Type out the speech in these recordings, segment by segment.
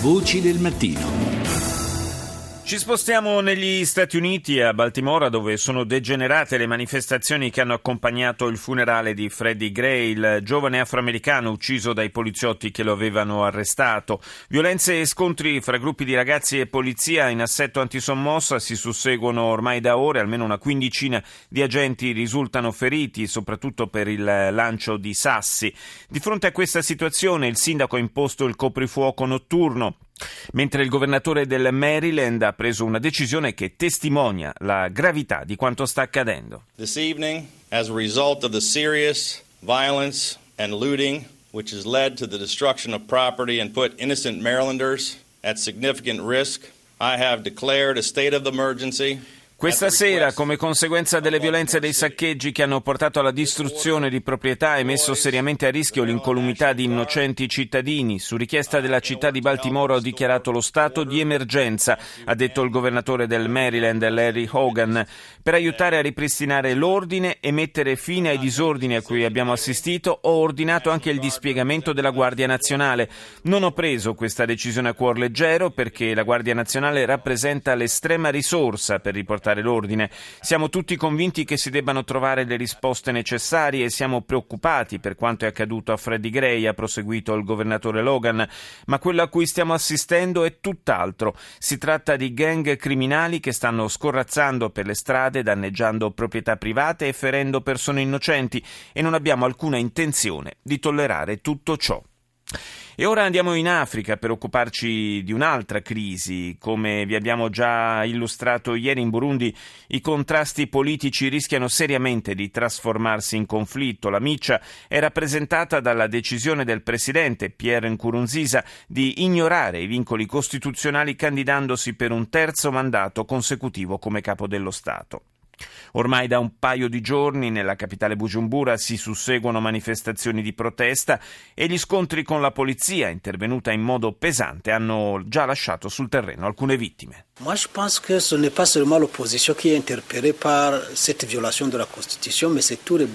Voci del mattino. Ci spostiamo negli Stati Uniti, a Baltimora, dove sono degenerate le manifestazioni che hanno accompagnato il funerale di Freddie Gray, il giovane afroamericano ucciso dai poliziotti che lo avevano arrestato. Violenze e scontri fra gruppi di ragazzi e polizia in assetto antisommossa si susseguono ormai da ore, almeno una quindicina di agenti risultano feriti, soprattutto per il lancio di sassi. Di fronte a questa situazione il sindaco ha imposto il coprifuoco notturno mentre il governatore del Maryland ha preso una decisione che testimonia la gravità di quanto sta accadendo. This evening, as a result of the serious violence and looting which has led to the destruction of property and put innocent Marylanders at significant risk, I have declared a state of emergency questa sera, come conseguenza delle violenze e dei saccheggi che hanno portato alla distruzione di proprietà e messo seriamente a rischio l'incolumità di innocenti cittadini, su richiesta della città di Baltimora ho dichiarato lo stato di emergenza, ha detto il governatore del Maryland Larry Hogan, per aiutare a ripristinare l'ordine e mettere fine ai disordini a cui abbiamo assistito. Ho ordinato anche il dispiegamento della Guardia Nazionale. Non ho preso questa decisione a cuor leggero perché la Guardia Nazionale rappresenta l'estrema risorsa per riportare riportare l'ordine. Siamo tutti convinti che si debbano trovare le risposte necessarie e siamo preoccupati per quanto è accaduto a Freddie Gray, ha proseguito il governatore Logan, ma quello a cui stiamo assistendo è tutt'altro. Si tratta di gang criminali che stanno scorrazzando per le strade, danneggiando proprietà private e ferendo persone innocenti e non abbiamo alcuna intenzione di tollerare tutto ciò. E ora andiamo in Africa per occuparci di un'altra crisi. Come vi abbiamo già illustrato ieri in Burundi, i contrasti politici rischiano seriamente di trasformarsi in conflitto. La miccia è rappresentata dalla decisione del presidente Pierre Nkurunziza di ignorare i vincoli costituzionali candidandosi per un terzo mandato consecutivo come capo dello Stato. Ormai da un paio di giorni nella capitale Bujumbura si susseguono manifestazioni di protesta e gli scontri con la polizia, intervenuta in modo pesante, hanno già lasciato sul terreno alcune vittime. Moi, je pense que ce n'est pas seulement l'opposition qui est interpellée par cette violation de la Constitution, mais c'est tous les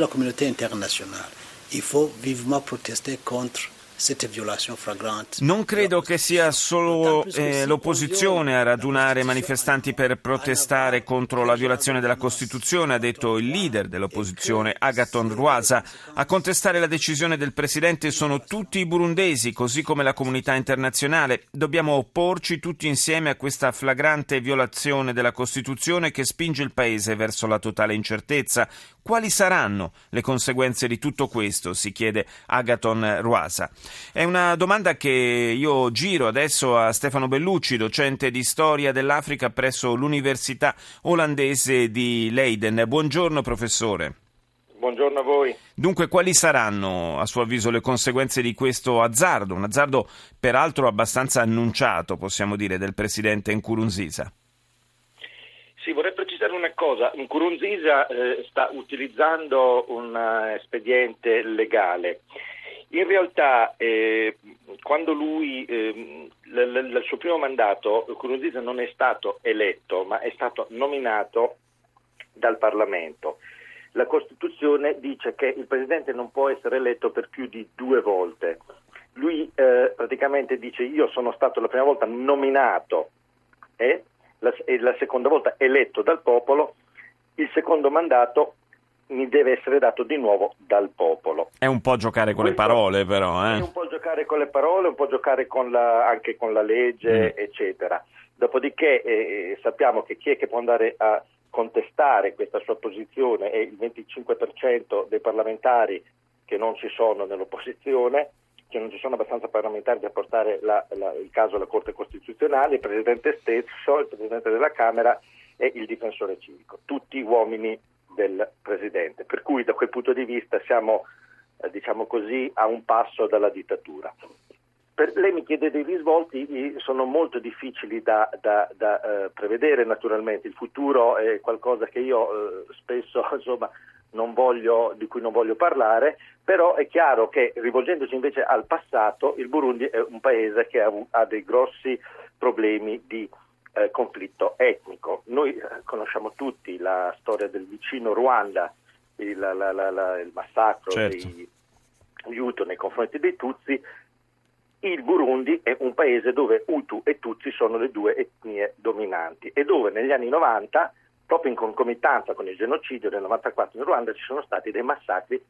la communauté internationale. Il faut vivement protester contre non credo che sia solo eh, l'opposizione a radunare manifestanti per protestare contro la violazione della Costituzione, ha detto il leader dell'opposizione Agaton Rwasa. A contestare la decisione del Presidente sono tutti i burundesi, così come la comunità internazionale. Dobbiamo opporci tutti insieme a questa flagrante violazione della Costituzione che spinge il Paese verso la totale incertezza. Quali saranno le conseguenze di tutto questo? si chiede Agaton Ruasa. È una domanda che io giro adesso a Stefano Bellucci, docente di storia dell'Africa presso l'Università olandese di Leiden. Buongiorno professore. Buongiorno a voi. Dunque, quali saranno, a suo avviso, le conseguenze di questo azzardo? Un azzardo peraltro abbastanza annunciato, possiamo dire, del presidente Nkurunziza. Sì, vorrei una cosa. Nkurunziza eh, sta utilizzando un uh, espediente legale. In realtà, eh, quando lui, eh, il suo primo mandato, Nkurunziza non è stato eletto, ma è stato nominato dal Parlamento. La Costituzione dice che il Presidente non può essere eletto per più di due volte. Lui eh, praticamente dice io sono stato la prima volta nominato e la, e la seconda volta eletto dal popolo, il secondo mandato mi deve essere dato di nuovo dal popolo. È un po' giocare con Questo le parole però. Eh? È un po' giocare con le parole, un po' giocare con la, anche con la legge, mm. eccetera. Dopodiché eh, eh sappiamo che chi è che può andare a contestare questa sua posizione è il 25% dei parlamentari che non ci sono nell'opposizione che non ci sono abbastanza parlamentari per portare la, la, il caso alla Corte Costituzionale, il Presidente stesso, il Presidente della Camera e il difensore civico, tutti uomini del Presidente. Per cui da quel punto di vista siamo, eh, diciamo così, a un passo dalla dittatura. Per, lei mi chiede dei risvolti, sono molto difficili da, da, da eh, prevedere naturalmente, il futuro è qualcosa che io eh, spesso insomma, voglio, di cui non voglio parlare, però è chiaro che rivolgendoci invece al passato, il Burundi è un paese che ha, ha dei grossi problemi di eh, conflitto etnico. Noi eh, conosciamo tutti la storia del vicino Ruanda, il, la, la, la, il massacro certo. degli Hutu nei confronti dei Tutsi, il Burundi è un paese dove Hutu e Tutsi sono le due etnie dominanti e dove negli anni 90, proprio in concomitanza con il genocidio del 94 in Ruanda, ci sono stati dei massacri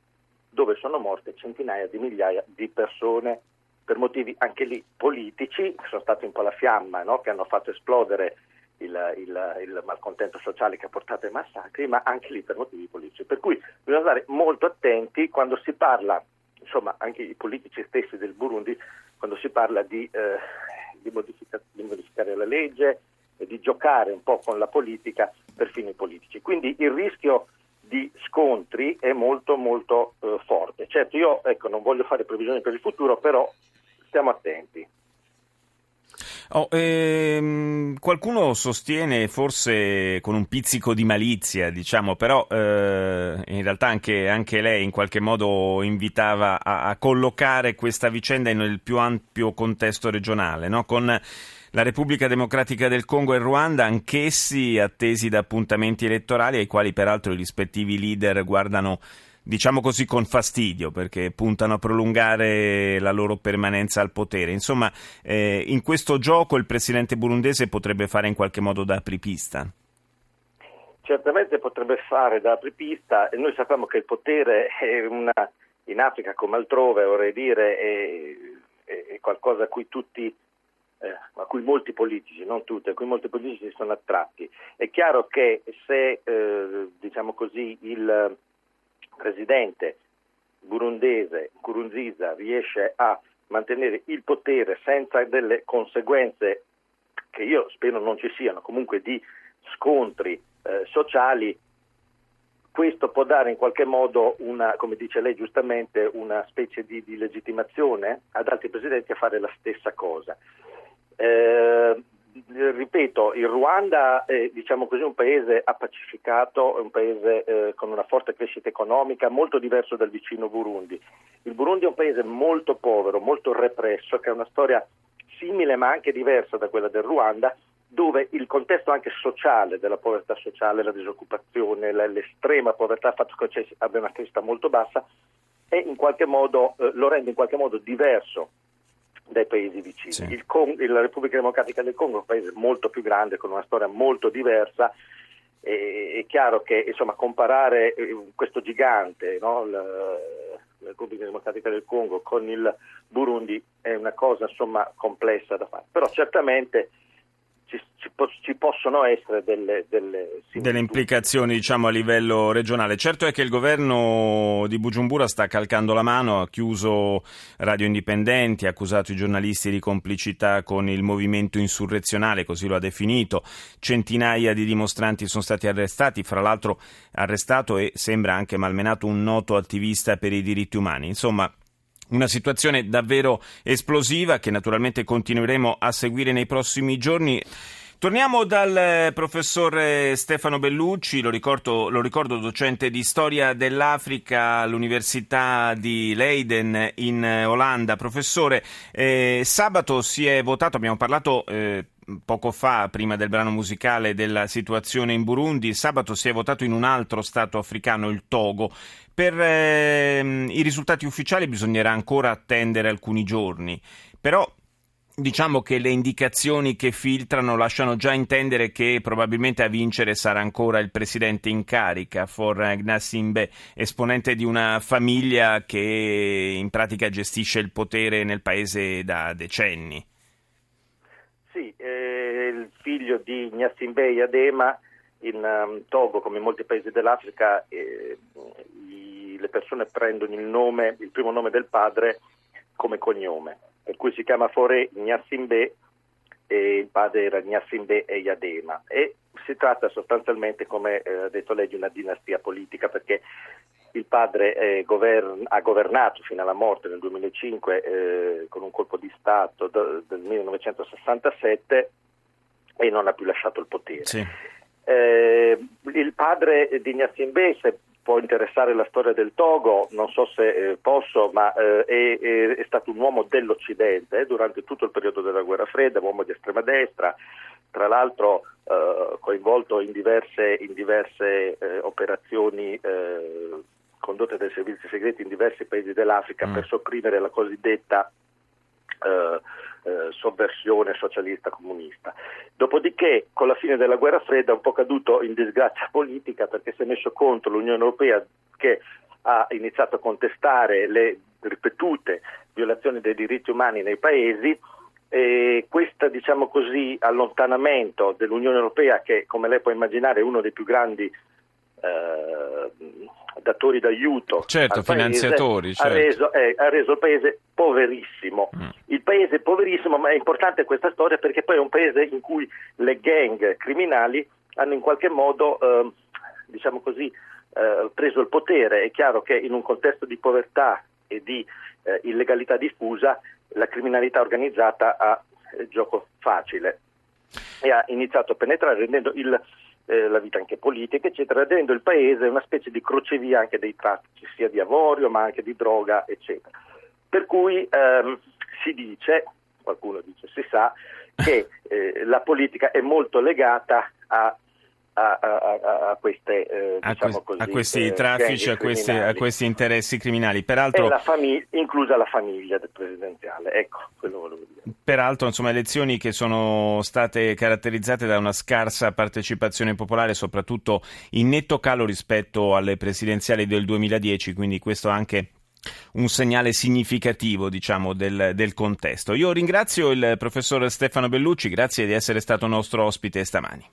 dove sono morte centinaia di migliaia di persone per motivi anche lì politici, che sono stati un po' la fiamma no? che hanno fatto esplodere il, il, il, malcontento sociale che ha portato ai massacri, ma anche lì per motivi politici. Per cui bisogna stare molto attenti quando si parla, insomma anche i politici stessi del Burundi, quando si parla di, eh, di, modifica, di modificare la legge di giocare un po' con la politica per fini politici. Quindi il rischio di scontri è molto molto eh, forte. Certo io ecco, non voglio fare previsioni per il futuro, però stiamo attenti. Oh, ehm, qualcuno sostiene, forse con un pizzico di malizia, diciamo, però eh, in realtà anche, anche, lei in qualche modo invitava a, a, collocare questa vicenda nel più ampio contesto regionale, no? con la Repubblica Democratica del Congo e Ruanda, anch'essi attesi da appuntamenti elettorali ai quali peraltro i rispettivi leader guardano diciamo così, con fastidio perché puntano a prolungare la loro permanenza al potere. Insomma, eh, in questo gioco il presidente burundese potrebbe fare in qualche modo da apripista. Certamente potrebbe fare da apripista e noi sappiamo che il potere una, in Africa come altrove, vorrei dire, è, è qualcosa a cui tutti a cui molti politici, non tutti, a cui molti politici sono attratti. È chiaro che se eh, diciamo così, il, presidente burundese Kurunziza riesce a mantenere il potere senza delle conseguenze che io spero non ci siano, comunque di scontri eh, sociali, questo può dare in qualche modo una, come dice lei giustamente, una specie di, di legittimazione ad altri presidenti a fare la stessa cosa. Eh, ripeto, il Ruanda è diciamo così, un paese appacificato, è un paese eh, con una forte crescita economica, molto diverso dal vicino Burundi. Il Burundi è un paese molto povero, molto represso, che ha una storia simile ma anche diversa da quella del Ruanda, dove il contesto anche sociale della povertà sociale, la disoccupazione, l'estrema povertà, il fatto che abbia una crescita molto bassa, modo, eh, lo rende in qualche modo diverso dai paesi vicini. Sì. Il Cong- la Repubblica Democratica del Congo è un paese molto più grande, con una storia molto diversa. E, è chiaro che insomma, comparare eh, questo gigante, no, la, la Repubblica Democratica del Congo, con il Burundi è una cosa insomma, complessa da fare. Però certamente ci, ci, ci possono essere delle, delle, delle implicazioni diciamo, a livello regionale. Certo è che il governo di Bujumbura sta calcando la mano, ha chiuso radio indipendenti, ha accusato i giornalisti di complicità con il movimento insurrezionale, così lo ha definito. Centinaia di dimostranti sono stati arrestati, fra l'altro arrestato e sembra anche malmenato un noto attivista per i diritti umani. Insomma, una situazione davvero esplosiva che naturalmente continueremo a seguire nei prossimi giorni. Torniamo dal eh, professor eh, Stefano Bellucci, lo ricordo, lo ricordo, docente di storia dell'Africa all'Università di Leiden in eh, Olanda. Professore, eh, sabato si è votato, abbiamo parlato eh, poco fa, prima del brano musicale, della situazione in Burundi. Sabato si è votato in un altro Stato africano, il Togo. Per eh, i risultati ufficiali bisognerà ancora attendere alcuni giorni, però diciamo che le indicazioni che filtrano lasciano già intendere che probabilmente a vincere sarà ancora il presidente in carica, For Gnasimbe, esponente di una famiglia che in pratica gestisce il potere nel paese da decenni. Sì, eh, il figlio di Gnasimbe Yadema in um, Togo, come in molti paesi dell'Africa, eh, le persone prendono il, nome, il primo nome del padre come cognome, per cui si chiama Fore Gnassimbe e il padre era Gnassimbe e Yadema. E si tratta sostanzialmente, come eh, ha detto lei, di una dinastia politica perché il padre eh, govern- ha governato fino alla morte nel 2005 eh, con un colpo di Stato d- del 1967 e non ha più lasciato il potere. Sì. Eh, il padre di Gnassimbe, se può interessare la storia del Togo, non so se eh, posso, ma eh, è, è, stato un uomo dell'Occidente durante tutto il periodo della guerra fredda, uomo di estrema destra, tra l'altro coinvolto in diverse, in diverse operazioni condotte dai servizi segreti in diversi paesi dell'Africa mm. per sopprimere la cosiddetta eh, eh, sovversione socialista comunista. Dopodiché, con la fine della guerra fredda, è un po' caduto in disgrazia politica perché si è messo contro l'Unione Europea che ha iniziato a contestare le ripetute violazioni dei diritti umani nei paesi e questo diciamo così, allontanamento dell'Unione Europea che come lei può immaginare è uno dei più grandi eh, datori d'aiuto certo, finanziatori paese, certo. ha, reso, eh, ha, reso, il paese poverissimo mm. il paese poverissimo ma è importante questa storia perché poi è un paese in cui le gang criminali hanno in qualche modo eh, diciamo così eh, preso il potere è chiaro che in un contesto di povertà e di eh, illegalità diffusa la criminalità organizzata ha eh, gioco facile e ha iniziato a penetrare rendendo il, eh, la vita anche politica, eccetera, rendendo il paese una specie di crocevia anche dei traffici, sia di avorio ma anche di droga, eccetera. Per cui ehm, si dice, qualcuno dice, si sa, che eh, la politica è molto legata a a, a, a, queste, eh, diciamo così, a questi eh, traffici, a questi, a questi, interessi criminali. Peraltro, la famig- inclusa la famiglia del presidenziale, ecco, quello volevo dire. Peraltro, insomma, elezioni che sono state caratterizzate da una scarsa partecipazione popolare, soprattutto in netto calo rispetto alle presidenziali del 2010, quindi questo anche un segnale significativo diciamo, del, del, contesto. Io ringrazio il professor Stefano Bellucci, grazie di essere stato nostro ospite stamani.